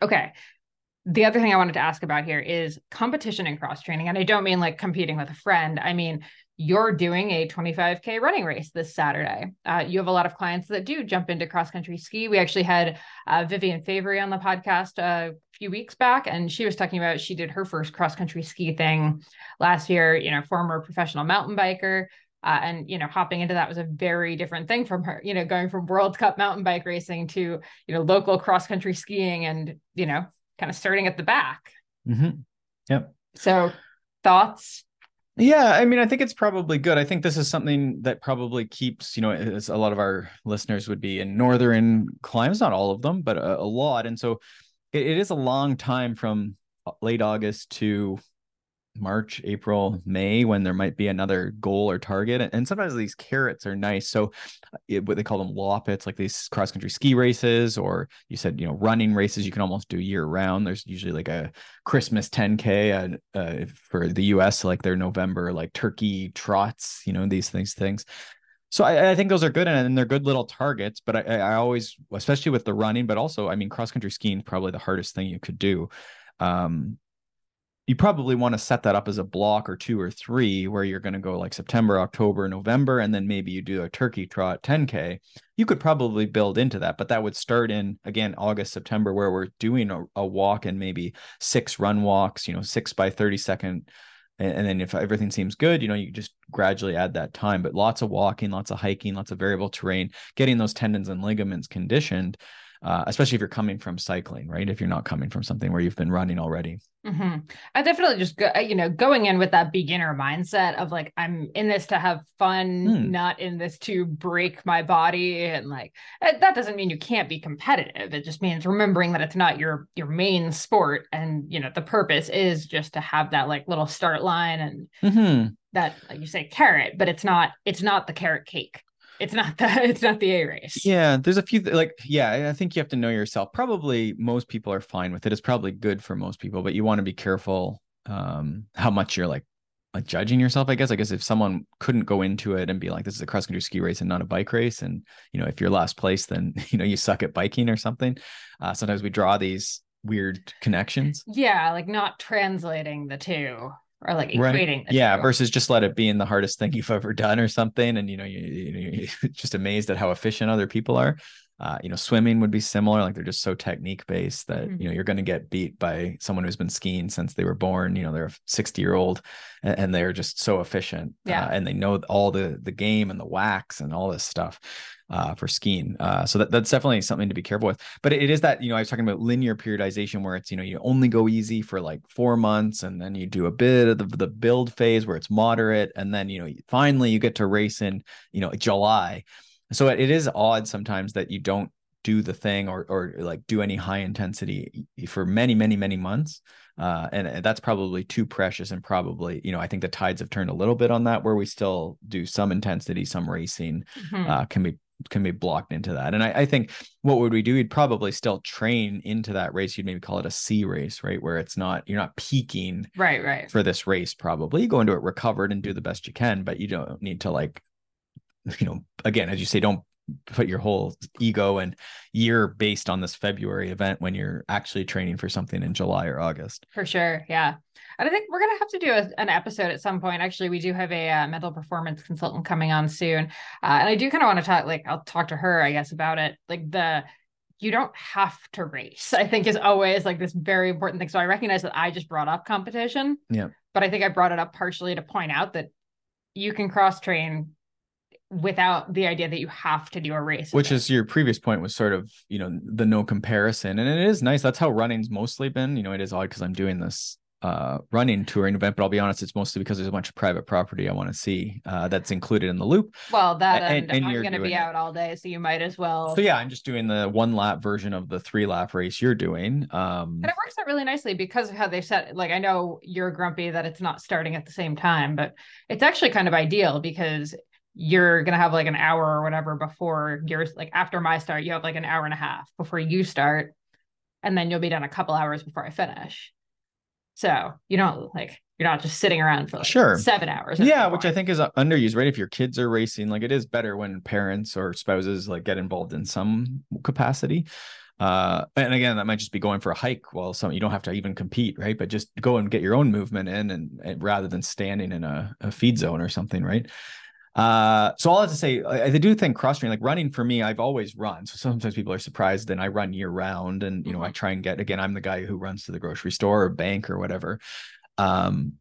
Okay. The other thing I wanted to ask about here is competition in cross training. And I don't mean like competing with a friend. I mean, you're doing a 25K running race this Saturday. Uh, you have a lot of clients that do jump into cross country ski. We actually had uh, Vivian Favory on the podcast a few weeks back, and she was talking about she did her first cross country ski thing last year, you know, former professional mountain biker. Uh, and you know, hopping into that was a very different thing from her. You know, going from World Cup mountain bike racing to you know local cross country skiing, and you know, kind of starting at the back. Mm-hmm. Yep. So, thoughts? Yeah, I mean, I think it's probably good. I think this is something that probably keeps, you know, as a lot of our listeners would be in northern climes, not all of them, but a, a lot. And so it, it is a long time from late August to March, April, May, when there might be another goal or target. And sometimes these carrots are nice. So, it, what they call them loppets, like these cross country ski races, or you said, you know, running races, you can almost do year round. There's usually like a Christmas 10K uh, uh, for the US, like their November, like turkey trots, you know, these things, things. So I, I, think those are good and, they're good little targets. But I, I always, especially with the running, but also, I mean, cross country skiing probably the hardest thing you could do. Um, you probably want to set that up as a block or two or three where you're going to go like September, October, November, and then maybe you do a turkey trot 10K. You could probably build into that, but that would start in again August, September, where we're doing a, a walk and maybe six run walks, you know, six by 30 second. And, and then if everything seems good, you know, you just gradually add that time. But lots of walking, lots of hiking, lots of variable terrain, getting those tendons and ligaments conditioned uh, especially if you're coming from cycling, right? If you're not coming from something where you've been running already. Mm-hmm. I definitely just go, you know, going in with that beginner mindset of like, I'm in this to have fun, mm. not in this to break my body. And like, eh, that doesn't mean you can't be competitive. It just means remembering that it's not your, your main sport. And, you know, the purpose is just to have that like little start line and mm-hmm. that, like you say, carrot, but it's not, it's not the carrot cake it's not the it's not the A race. Yeah, there's a few like yeah, I think you have to know yourself. Probably most people are fine with it. It's probably good for most people, but you want to be careful um how much you're like like judging yourself, I guess. I guess if someone couldn't go into it and be like, this is a cross country ski race and not a bike race, and you know, if you're last place, then you know you suck at biking or something. Uh, sometimes we draw these weird connections. Yeah, like not translating the two or like equating. Right. Yeah, two. versus just let it be in the hardest thing you've ever done or something, and you know you, you are just amazed at how efficient other people are. Uh, you know, swimming would be similar. Like they're just so technique based that mm-hmm. you know you're going to get beat by someone who's been skiing since they were born. You know, they're a 60 year old, and, and, they're just so efficient. Yeah, uh, and they know all the the game and the wax and all this stuff uh, for skiing. Uh, so that, that's definitely something to be careful with. But it, it is that, you know, I was talking about linear periodization where it's, you know, you only go easy for like four months and then you do a bit of the, the build phase where it's moderate. And then, you know, finally you get to race in, you know, July. So it, it is odd sometimes that you don't do the thing or or like do any high intensity for many many many months uh, and that's probably too precious and probably you know i think the tides have turned a little bit on that where we still do some intensity some racing mm-hmm. uh, can be can be blocked into that. And I, I, think what would we do? We'd probably still train into that race. You'd maybe call it a C race, right? Where it's not you're not peaking right, right for this race. Probably you go into it recovered and do the best you can, but you don't need to like, you know, again, as you say, don't put your whole ego and year based on this February event when you're actually training for something in July or August. For sure. Yeah. And I think we're going to have to do a, an episode at some point. Actually, we do have a uh, mental performance consultant coming on soon. Uh, and I do kind of want to talk, like, I'll talk to her, I guess, about it. Like, the, you don't have to race, I think is always like this very important thing. So I recognize that I just brought up competition. Yeah. But I think I brought it up partially to point out that you can cross train without the idea that you have to do a race which is your previous point was sort of you know the no comparison and it is nice that's how running's mostly been you know it is odd because i'm doing this uh, running touring event, but I'll be honest, it's mostly because there's a bunch of private property I want to see uh, that's included in the loop. Well, that and, and, and I'm going to be out all day, so you might as well. So yeah, I'm just doing the one lap version of the three lap race you're doing. Um, and it works out really nicely because of how they set. Like I know you're grumpy that it's not starting at the same time, but it's actually kind of ideal because you're gonna have like an hour or whatever before you're like after my start, you have like an hour and a half before you start, and then you'll be done a couple hours before I finish. So you don't like you're not just sitting around for like sure seven hours. Yeah, which I think is underused, right? If your kids are racing, like it is better when parents or spouses like get involved in some capacity. Uh, and again, that might just be going for a hike. Well, some you don't have to even compete, right? But just go and get your own movement in, and, and rather than standing in a, a feed zone or something, right? Uh, so all I have to say, I, I do think cross training, like running for me, I've always run. So sometimes people are surprised, and I run year round, and you know, I mm-hmm. try and get again. I'm the guy who runs to the grocery store or bank or whatever. Um,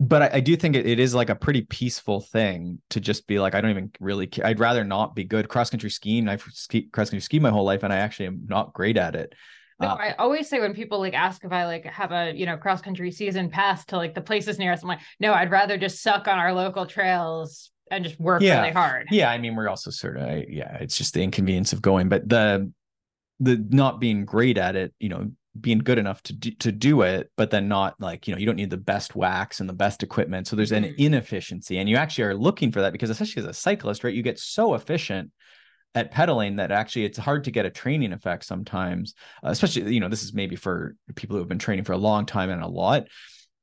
but I, I do think it, it is like a pretty peaceful thing to just be like, I don't even really care. I'd rather not be good cross country skiing. I've ski, cross country skied my whole life, and I actually am not great at it. No, uh, I always say when people like ask if I like have a you know cross country season pass to like the places near us, I'm like, no, I'd rather just suck on our local trails and just work yeah. really hard. Yeah, I mean, we're also sort of yeah, it's just the inconvenience of going, but the the not being great at it, you know, being good enough to do, to do it, but then not like you know you don't need the best wax and the best equipment. So there's an mm-hmm. inefficiency, and you actually are looking for that because especially as a cyclist, right, you get so efficient at pedaling that actually it's hard to get a training effect sometimes. Uh, especially you know this is maybe for people who have been training for a long time and a lot.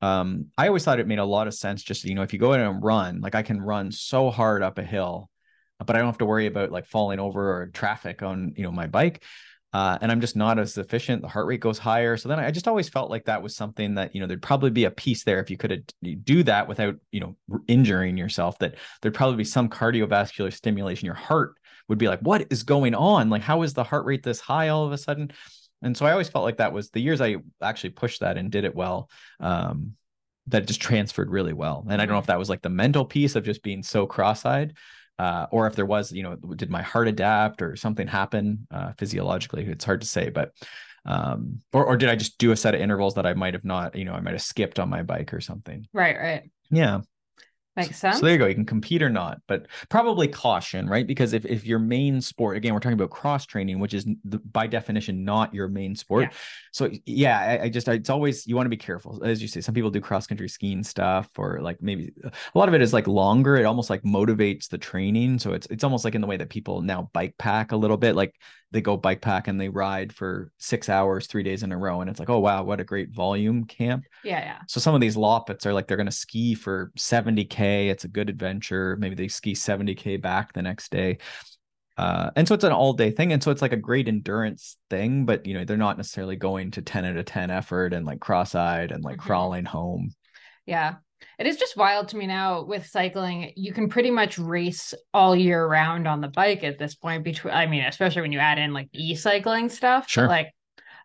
Um, I always thought it made a lot of sense just you know if you go in and run, like I can run so hard up a hill, but I don't have to worry about like falling over or traffic on you know my bike uh, and I'm just not as efficient. The heart rate goes higher. So then I just always felt like that was something that you know there'd probably be a piece there if you could do that without you know injuring yourself. That there'd probably be some cardiovascular stimulation. Your heart would be like, what is going on? Like, how is the heart rate this high all of a sudden? And so I always felt like that was the years I actually pushed that and did it well. Um, that just transferred really well. And I don't know if mm-hmm. that was like the mental piece of just being so cross-eyed, uh, or if there was, you know, did my heart adapt or something happen uh, physiologically? It's hard to say, but um, or or did I just do a set of intervals that I might have not, you know, I might have skipped on my bike or something? Right, right. Yeah. Makes sense. So there you go. You can compete or not, but probably caution, right? Because if, if your main sport, again, we're talking about cross training, which is the, by definition not your main sport. Yeah. So yeah, I, I just I, it's always you want to be careful, as you say. Some people do cross country skiing stuff, or like maybe a lot of it is like longer. It almost like motivates the training. So it's it's almost like in the way that people now bike pack a little bit. Like they go bike pack and they ride for six hours, three days in a row. And it's like, oh, wow, what a great volume camp. Yeah. Yeah. So some of these loppets are like they're going to ski for 70K. It's a good adventure. Maybe they ski 70K back the next day. Uh, and so it's an all day thing. And so it's like a great endurance thing, but you know, they're not necessarily going to 10 out of 10 effort and like cross eyed and like mm-hmm. crawling home. Yeah. It is just wild to me now with cycling. You can pretty much race all year round on the bike at this point. Between, I mean, especially when you add in like e-cycling stuff. Sure. Like,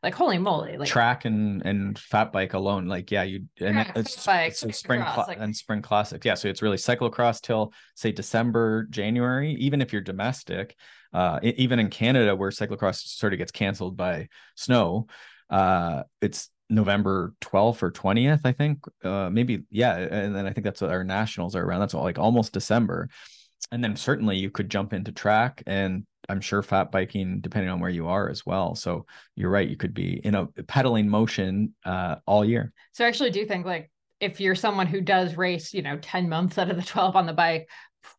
like holy moly! Like track and and fat bike alone. Like yeah, you and yeah, it's, bike, it's spring cross, like, and spring classic. Yeah, so it's really cyclocross till say December, January. Even if you're domestic, uh, even in Canada where cyclocross sort of gets canceled by snow, uh, it's November 12th or 20th, I think. Uh, maybe, yeah. And then I think that's what our nationals are around. That's like almost December. And then certainly you could jump into track and I'm sure fat biking, depending on where you are as well. So you're right. You could be in a pedaling motion uh, all year. So I actually do think like if you're someone who does race, you know, 10 months out of the 12 on the bike,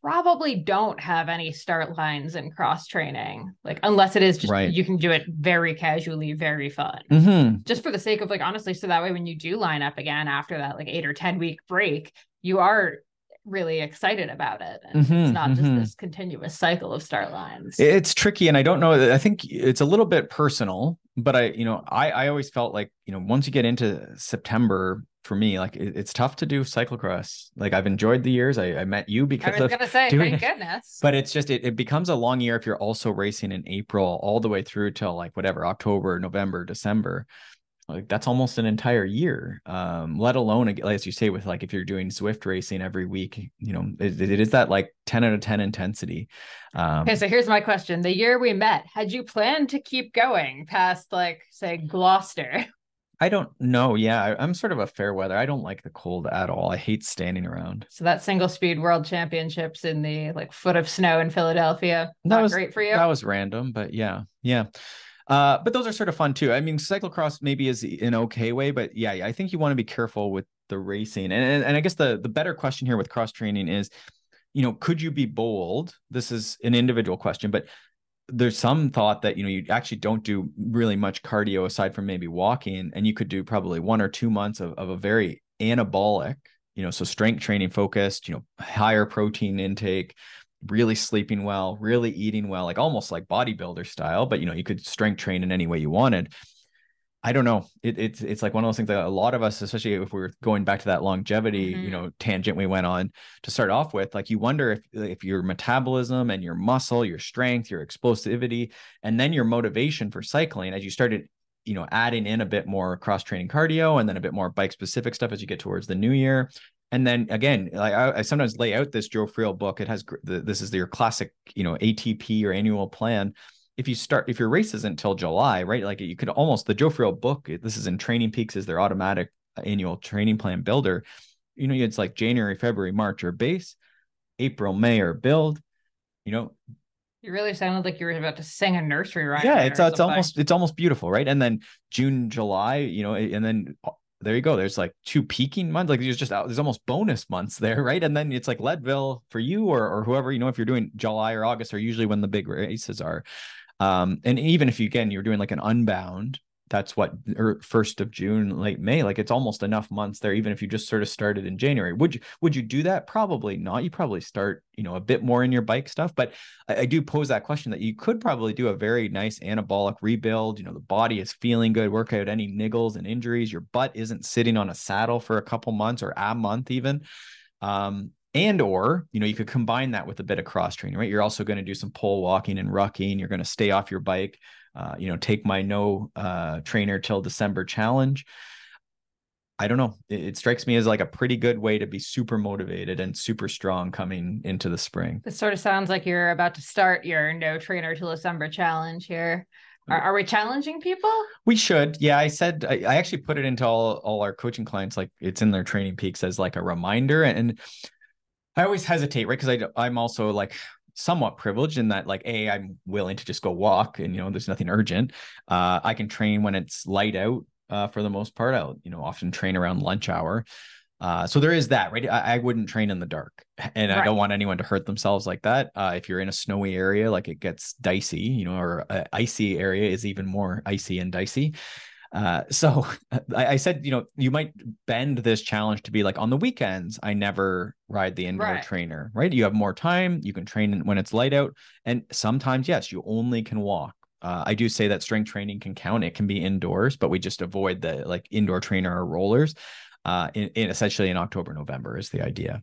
probably don't have any start lines in cross training like unless it is just right. you can do it very casually very fun mm-hmm. just for the sake of like honestly so that way when you do line up again after that like eight or ten week break you are really excited about it and mm-hmm, it's not mm-hmm. just this continuous cycle of start lines. It's tricky and i don't know i think it's a little bit personal but i you know i i always felt like you know once you get into september for me like it, it's tough to do cyclocross. Like i've enjoyed the years. I, I met you because i was gonna say thank goodness. But it's just it, it becomes a long year if you're also racing in april all the way through till like whatever october november december like that's almost an entire year um let alone as you say with like if you're doing Zwift racing every week you know it, it is that like 10 out of 10 intensity um okay so here's my question the year we met had you planned to keep going past like say gloucester I don't know. Yeah, I, am sort of a fair weather. I don't like the cold at all. I hate standing around. So that single speed world championships in the like foot of snow in Philadelphia. That was great for you. That was random, but yeah, yeah. Uh, but those are sort of fun too. I mean, cyclocross maybe is an okay way, but yeah, I think you want to be careful with the racing. And, and and I guess the the better question here with cross training is, you know, could you be bold? This is an individual question, but there's some thought that you know you actually don't do really much cardio aside from maybe walking and you could do probably one or two months of, of a very anabolic you know so strength training focused you know higher protein intake really sleeping well really eating well like almost like bodybuilder style but you know you could strength train in any way you wanted I don't know. It, it's it's like one of those things that a lot of us, especially if we are going back to that longevity, mm-hmm. you know, tangent we went on to start off with, like you wonder if if your metabolism and your muscle, your strength, your explosivity, and then your motivation for cycling, as you started, you know, adding in a bit more cross training cardio and then a bit more bike specific stuff as you get towards the new year, And then again, like I, I sometimes lay out this Joe Friel book. It has the, this is your classic, you know, ATP or annual plan. If you start, if your race isn't until July, right? Like you could almost the Joe Friel book. This is in Training Peaks is their automatic annual training plan builder. You know, it's like January, February, March or base, April, May or build. You know, you really sounded like you were about to sing a nursery rhyme. Yeah, it's it's almost it's almost beautiful, right? And then June, July, you know, and then uh, there you go. There's like two peaking months. Like there's just there's almost bonus months there, right? And then it's like Leadville for you or or whoever, you know, if you're doing July or August are usually when the big races are. Um, and even if you again you're doing like an unbound, that's what or first of June, late May. Like it's almost enough months there, even if you just sort of started in January. Would you would you do that? Probably not. You probably start, you know, a bit more in your bike stuff. But I, I do pose that question that you could probably do a very nice anabolic rebuild. You know, the body is feeling good, work out any niggles and injuries. Your butt isn't sitting on a saddle for a couple months or a month even. Um, and or you know you could combine that with a bit of cross training right you're also going to do some pole walking and rucking you're going to stay off your bike uh, you know, take my no uh, trainer till December challenge. I don't know. It, it, strikes me as like a pretty good way to be super motivated and super strong coming into the spring. This sort of sounds like you're about to start your no trainer till December challenge here. Are, are we challenging people? We should. Yeah, I said I, I actually put it into all all our coaching clients like it's in their training peaks as like a reminder and I always hesitate, right? Because I I'm also like somewhat privileged in that like a i'm willing to just go walk and you know there's nothing urgent. Uh i can train when it's light out uh for the most part. I'll you know often train around lunch hour. Uh so there is that right? I, I wouldn't train in the dark and right. i don't want anyone to hurt themselves like that. Uh if you're in a snowy area like it gets dicey you know or a icy area is even more icy and dicey uh, so I, I, said, you know, you might bend this challenge to be like on the weekends, I never ride the indoor right. trainer, right? You have more time, you can train when it's light out. And sometimes, yes, you only can walk. Uh, I do say that strength training can count. It can be indoors, but we just avoid the like indoor trainer or rollers. Uh, in, in essentially in October, November is the idea.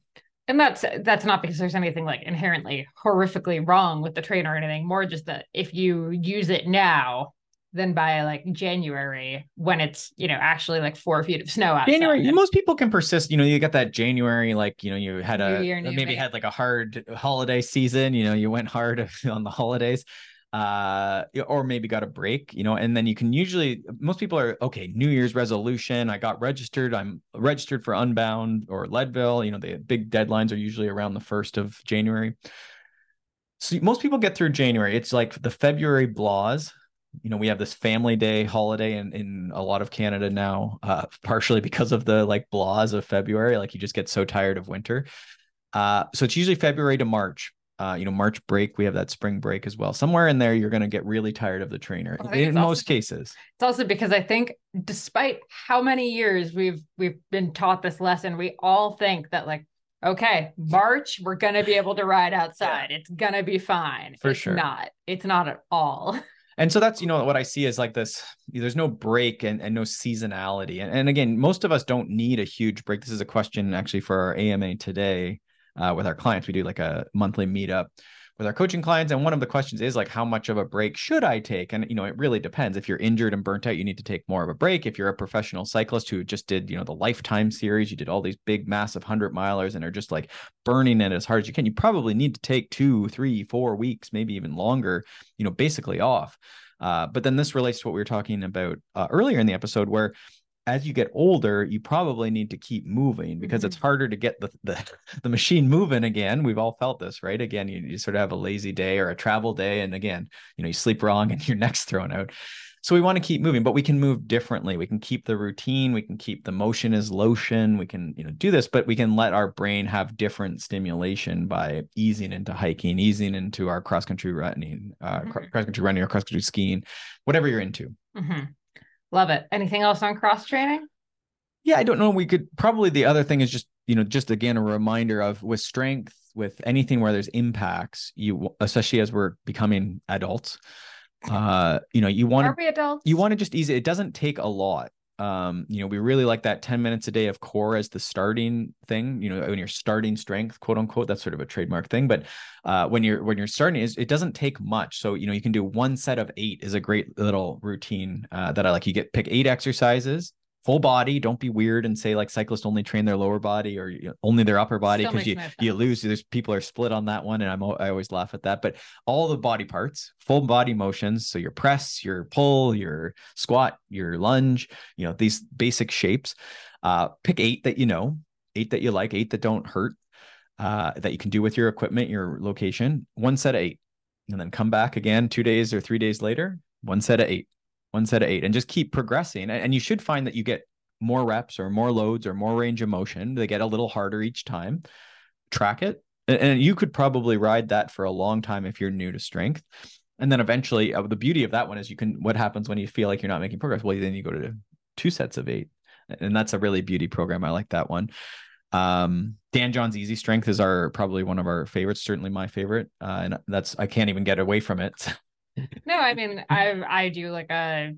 And that's that's not because there's anything like inherently horrifically wrong with the trainer or anything. More just that if you use it now, than by like January when it's you know actually like four feet of snow outside. January, most people can persist. You know, you got that January, like you know, you had a Year, maybe had like a hard holiday season. You know, you went hard on the holidays, uh, or maybe got a break. You know, and then you can usually most people are okay. New Year's resolution. I got registered. I'm registered for Unbound or Leadville. You know, the big deadlines are usually around the first of January. So most people get through January. It's like the February blahs you know we have this family day holiday in, in a lot of canada now uh, partially because of the like blahs of february like you just get so tired of winter. Uh, so it's usually february to march uh, you know march break we have that spring break as well. Somewhere in there you're going to get really tired of the trainer in most cases. It's also because i think despite how many years we've we've been taught this lesson we all think that like okay march we're going to be able to ride outside. It's going to be fine. For it's sure. not. It's not at all and so that's you know what i see is like this there's no break and, and no seasonality. And, and again most of us don't need a huge break. This is a question actually for our ama today uh, with our clients. We do like a monthly meetup with our coaching clients and one of the questions is like how much of a break should i take? And you know it really depends. If you're injured and burnt out you need to take more of a break. If you're a professional cyclist who just did you know the lifetime series you did all these big massive 100 milers and are just like burning it as hard as you can you probably need to take two three four weeks maybe even longer you know basically off. Uh, but then this relates to what we were talking about uh, earlier in the episode where as you get older, you probably need to keep moving because mm-hmm. it's harder to get the, the, the machine moving again. We've all felt this, right? Again, you, you sort of have a lazy day or a travel day, and again, you know, you sleep wrong and your neck's thrown out. So we want to keep moving, but we can move differently. We can keep the routine, we can keep the motion as lotion, we can, you know, do this, but we can let our brain have different stimulation by easing into hiking, easing into our cross country running, uh, mm-hmm. cross country running or cross country skiing, whatever you're into. Mm-hmm. Love it. Anything else on cross training? Yeah, I don't know. We could probably the other thing is just, you know, just again a reminder of with strength, with anything where there's impacts, you especially as we're becoming adults, uh, you know, you want to be adults. you want to just ease it. It doesn't take a lot um, you know, we really like that 10 minutes a day of core as the starting thing, you know, when you're starting strength, quote unquote, that's sort of a trademark thing. But uh, when you're when you're starting, it doesn't take much. So, you know, you can do one set of eight is a great little routine uh, that I like. You get pick eight exercises full body. Don't be weird and say like cyclists only train their lower body or only their upper body because you you lose. There's people are split on that one, and I'm I always laugh at that. But all the body parts, full body motions. So your press, your pull, your squat, your lunge. You know these basic shapes. Uh, pick eight that you know, eight that you like, eight that don't hurt. Uh, that you can do with your equipment, your location. One set of eight, and then come back again two days or three days later. One set of eight one set of eight and just keep progressing. And you should find that you get more reps or more loads or more range of motion. They get a little harder each time. Track it. And, and you could probably ride that for a long time if you're new to strength. And then eventually uh, the beauty of that one is you can what happens when you feel like you're not making progress? Well then you go to two sets of eight. And that's a really beauty program. I like that one. Um dan john's easy strength is our probably one of our favorites certainly my favorite. Uh, and that's i can't even get away from it No, I mean I I do like a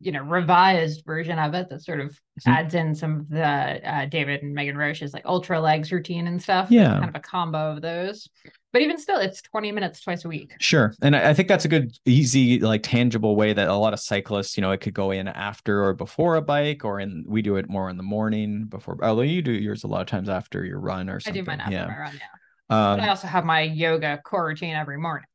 you know revised version of it that sort of Mhm. adds in some of the uh, David and Megan Roche's like ultra legs routine and stuff. Yeah. kind of a combo of those. But even still, it's twenty minutes twice a week. Sure. And I I think that's a good, easy, like tangible way that a lot of cyclists, you know, it could go in after or before a bike, or in we do it more in the morning before. Although you do yours a lot of times after your run or something. I do mine after yeah. my run, yeah. Um, I also have my yoga core routine every morning.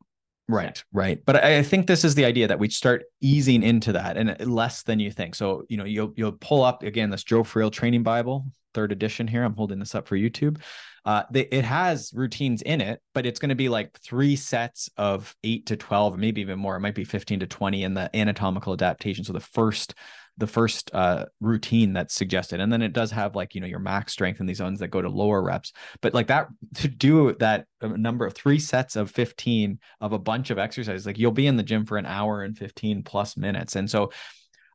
Right, right. But I I think this is the idea that we start easing into that and less than you think. So, you know, you'll you'll pull up again this Joe Friel training Bible, third edition here. I'm holding this up for YouTube. Uh, it has routines in it, but it's going to be like three sets of eight to 12, maybe even more. It might be 15 to 20 in the anatomical adaptation. So the first the first uh routine that's suggested. And then it does have like you know your max strength and these ones that go to lower reps. But like that to do that uh, number of three sets of 15 of a bunch of exercises like you'll be in the gym for an hour and 15 plus minutes. And so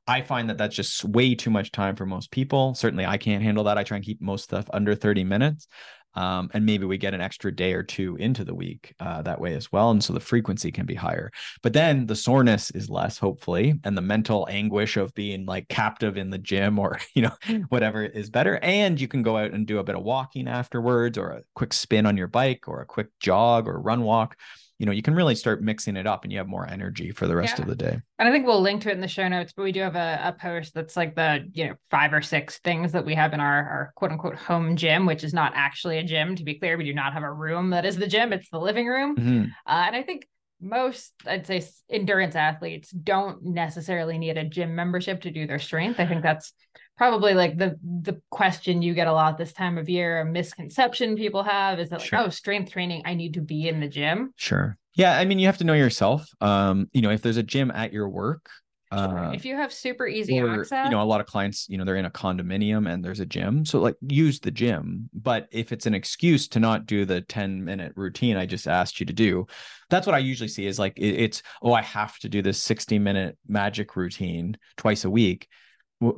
i find that that's just way too much time for most people. Certainly i can't handle that. I try and keep most stuff under 30 minutes um, and maybe we get an extra day or two into the week uh, that way as well and so the frequency can be higher. But then the soreness is less hopefully and the mental anguish of being like captive in the gym or you know whatever is better and you can go out and do a bit of walking afterwards or a quick spin on your bike or a quick jog or run walk you know you can really start mixing it up and you have more energy for the rest Yeah. of the day And I think we'll link to it in the show notes, but we do have a, a post that's like the, you know, five or six things that we have in our, our quote unquote home gym, which is not actually a gym. To be clear, we do not have a room that is the gym, it's the living room. Mhm. Uh, and I think most, I'd say, endurance athletes don't necessarily need a gym membership to do their strength. I think that's probably like the the question you get a lot this time of year. A misconception people have is that like, Sure. oh, strength training, I need to be in the gym. sure yeah i mean you have to know yourself um you know if there's a gym at your work Sure. uh, if you have super easy or, access, you know a lot of clients you know they're in a condominium and there's a gym so like use the gym but if it's an excuse to not do the 10 minute routine i just asked you to do that's what i usually see is like it- it's oh i have to do this 60 minute magic routine twice a week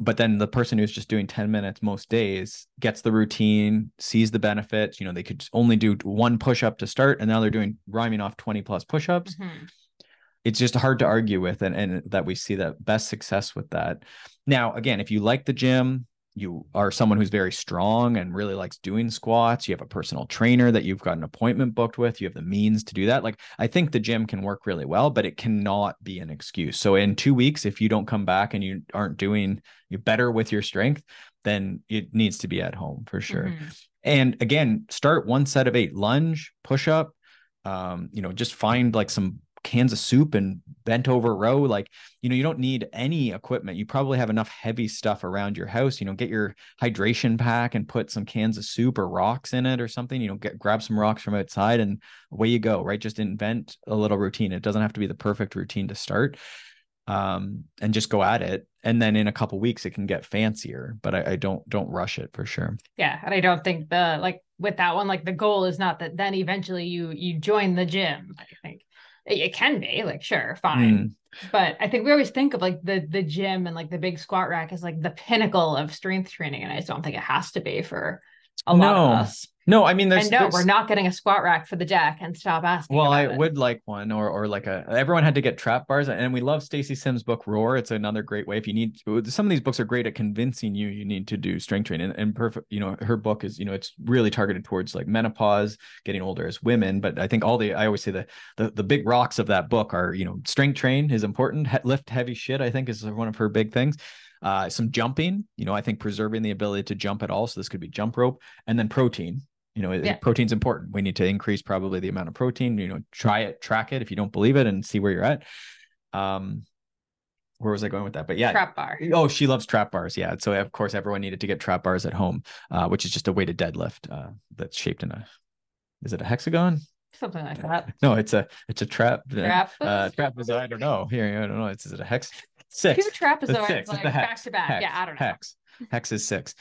but then the person who's just doing 10 minutes most days gets the routine sees the benefits you know they could only do one push up to start and now they're doing rhyming off 20 plus push-ups Mhm. it's just hard to argue with and, and that we see the best success with that now again if you like the gym you are someone who's very strong and really likes doing squats. You have a personal trainer that you've got an appointment booked with. You have the means to do that. Like i think the gym can work really well but it cannot be an excuse. So in two weeks if you don't come back and you aren't doing you better with your strength then it needs to be at home for sure. Mhm. and again, start one set of eight lunge, push up, um, you know, just find like some cans of soup and bent over row. Like, you know, you don't need any equipment. You probably have enough heavy stuff around your house. You know, get your hydration pack and put some cans of soup or rocks in it or something. You know, get grab some rocks from outside and away you go, right? Just invent a little routine. It doesn't have to be the perfect routine to start. Um, and just go at it. And then in a couple weeks it can get fancier, but I, I don't don't rush it for sure. Yeah, and I don't think the like with that one, like the goal is not that then eventually you you join the gym. I think it, can be like sure, fine, Mm. but I think we always think of like the the gym and like the big squat rack as like the pinnacle of strength training, and I just don't think it has to be for a lot No. of us. No, I mean, there's, and no, there's- we're not getting a squat rack for the deck, and stop asking. Well, I it. would like one, or or like a. Everyone had to get trap bars, and we love Stacy Sims' book Roar. It's another great way if you need. Some of these books are great at convincing you you need to do strength training. And perfect, you know, her book is you know it's really targeted towards like menopause, getting older as women. But I think all the I always say the the the big rocks of that book are you know strength train is important, he- lift heavy shit. I think is one of her big things. Uh, some jumping, you know, I think preserving the ability to jump at all. So this could be jump rope and then protein. You know, yeah. protein's important. We need to increase probably the amount of protein. You know, try it, track it if you don't believe it, and see where you're at. Um, where was I going with that? But yeah, trap bar. Oh, she loves trap bars. Yeah. So of course everyone needed to get trap bars at home, uh, which is just a weighted deadlift uh, that's shaped in a. Is it a hexagon? Something like that. No, it's a it's a trap. Trap. Uh, trapezoid. I don't know. Here, I don't know. It's is it a hex? Six. Two trapezoids six. like back to back. Hex. Yeah, I don't know. Hex. Hex is six.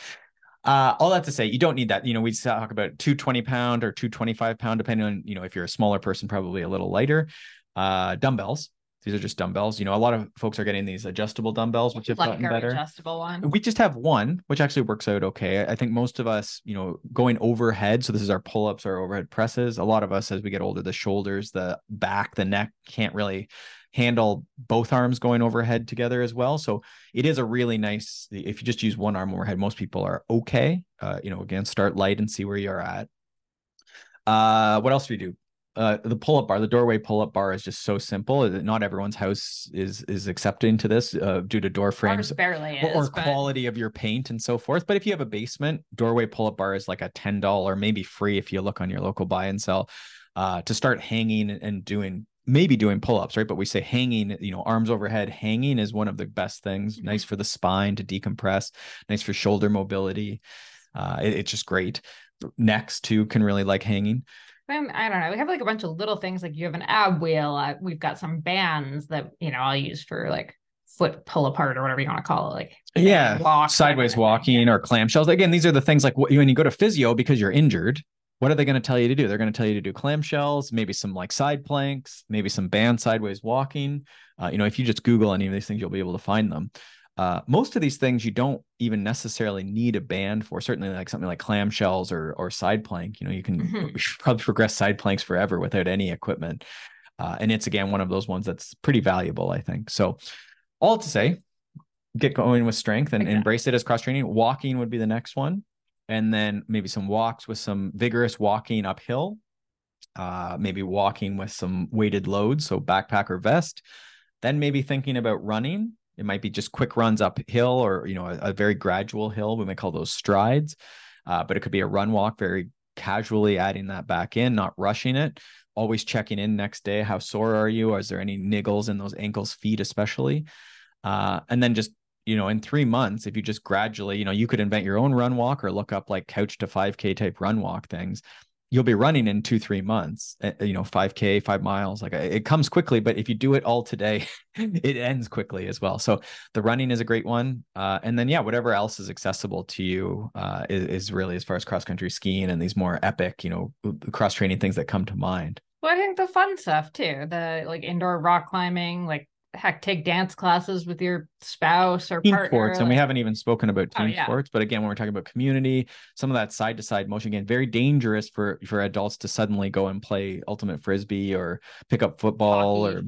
Uh, all that to say, you don't need that. You know, we talk about 220 pound or 225 pound, depending on, you know, if you're a smaller person, probably a little lighter. Uh, dumbbells. These are just dumbbells. You know, a lot of folks are getting these adjustable dumbbells, which have like gotten better. Adjustable one. We just have one, which actually works out okay. I think most of us, you know, going overhead. So this is our pull-ups, our overhead presses. A lot of us, as we get older, the shoulders, the back, the neck can't really handle both arms going overhead together as well. So it is a really nice. If you just use one arm overhead, most people are okay. Uh, you know, again, start light and see where you're at. Uh, what else do we do? uh, the pull-up bar, the doorway pull-up bar is just so simple. Not everyone's house is is accepting to this uh, due to door frames barely or, is, or but... quality of your paint and so forth. But if you have a basement, doorway pull-up bar is like a ten dollar, maybe free if you look on your local buy and sell. Uh, to start hanging and doing maybe doing pull-ups, right? But we say hanging, you know, arms overhead, hanging is one of the best things. Mm-hmm. Nice for the spine to decompress, nice for shoulder mobility. Uh, it, it's just great. Necks too can really like hanging. I don't know. We have like a bunch of little things. Like you have an ab wheel. Uh, we've got some bands that you know I'll use for like foot pull apart or whatever you want to call it. Like yeah, walk, sideways walking or clamshells. Again, these are the things like when you go to physio because you're injured. What are they going to tell you to do? They're going to tell you to do clamshells, maybe some like side planks, maybe some band sideways walking. Uh, you know, if you just Google any of these things, you'll be able to find them. Uh, most of these things you don't even necessarily need a band for. Certainly, like something like clamshells or or side plank. You know, you can mm-hmm. probably progress side planks forever without any equipment. Uh, and it's again one of those ones that's pretty valuable, I think. So, all to say, get going with strength and okay. embrace it as cross training. Walking would be the next one, and then maybe some walks with some vigorous walking uphill. Uh, maybe walking with some weighted loads, so backpack or vest. Then maybe thinking about running it might be just quick runs uphill or, you know, a, a very gradual hill. We might call those strides, uh, but it could be a run walk, very casually adding that back in, not rushing it. Always checking in next day. How sore are you? Is there any niggles in those ankles, feet, especially? Uh, and then just you know, in three months, if you just gradually, you know, you could invent your own run walk or look up like couch to 5K type run walk things you'll be running in two three months eh, you know 5k five miles like it comes quickly but if you do it all today it ends quickly as well. So the running is a great one uh, and then yeah whatever else is accessible to you uh, is, is really as far as cross country skiing and these more epic you know cross training things that come to mind. Well i think the fun stuff too the like indoor rock climbing like heck take dance classes with your spouse or team partner, sports like... and we haven't even spoken about oh, team oh, yeah. sports but again when we're talking about community some of that side to side motion again very dangerous for for adults to suddenly go and play ultimate frisbee or pick up football Hockey. or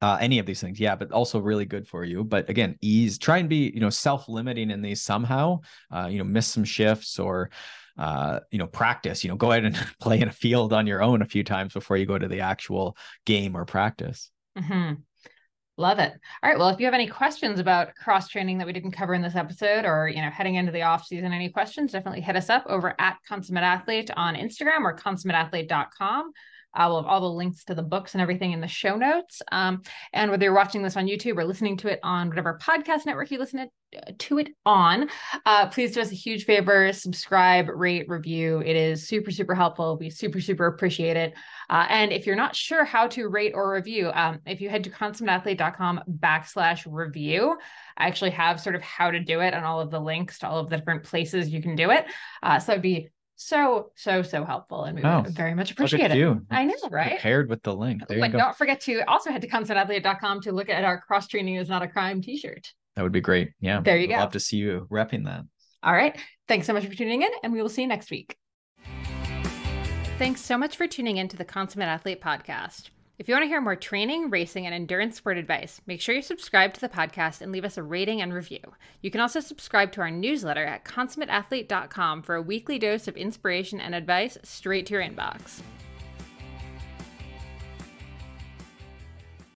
uh, any of these things yeah but also really good for you but again ease try and be you know self-limiting in these somehow uh, you know miss some shifts or uh, you know, practice, you know, go out and play in a field on your own a few times before you go to the actual game or practice. Mm-hmm. Love it. All right. Well, if you have any questions about cross training that we didn't cover in this episode or, you know, heading into the off season, any questions, definitely hit us up over at consummate athlete on Instagram or consummateathlete.com. I will have all the links to the books and everything in the show notes. Um, and whether you're watching this on YouTube or listening to it on whatever podcast network you listen to, it on, uh, please do us a huge favor subscribe, rate, review. It is super, super helpful. We super, super appreciate it. Uh, and if you're not sure how to rate or review, um, if you head to consummateathlete.com backslash review, I actually have sort of how to do it and all of the links to all of the different places you can do it. Uh, so it'd be so so so helpful and we oh, very much appreciate it. you. i know right? paired with the link. There but don't forget to also head to consummateathlete.com to look at our cross training is not a crime t-shirt. That would be great. Yeah there you I'd go. love to see you repping that. All right. Thanks so much for tuning in and we will see you next week. Thanks so much for tuning in to the consummate athlete podcast if you want to hear more training, racing, and endurance sport advice, make sure you subscribe to the podcast and leave us a rating and review. You can also subscribe to our newsletter at consummateathlete.com for a weekly dose of inspiration and advice straight to your inbox.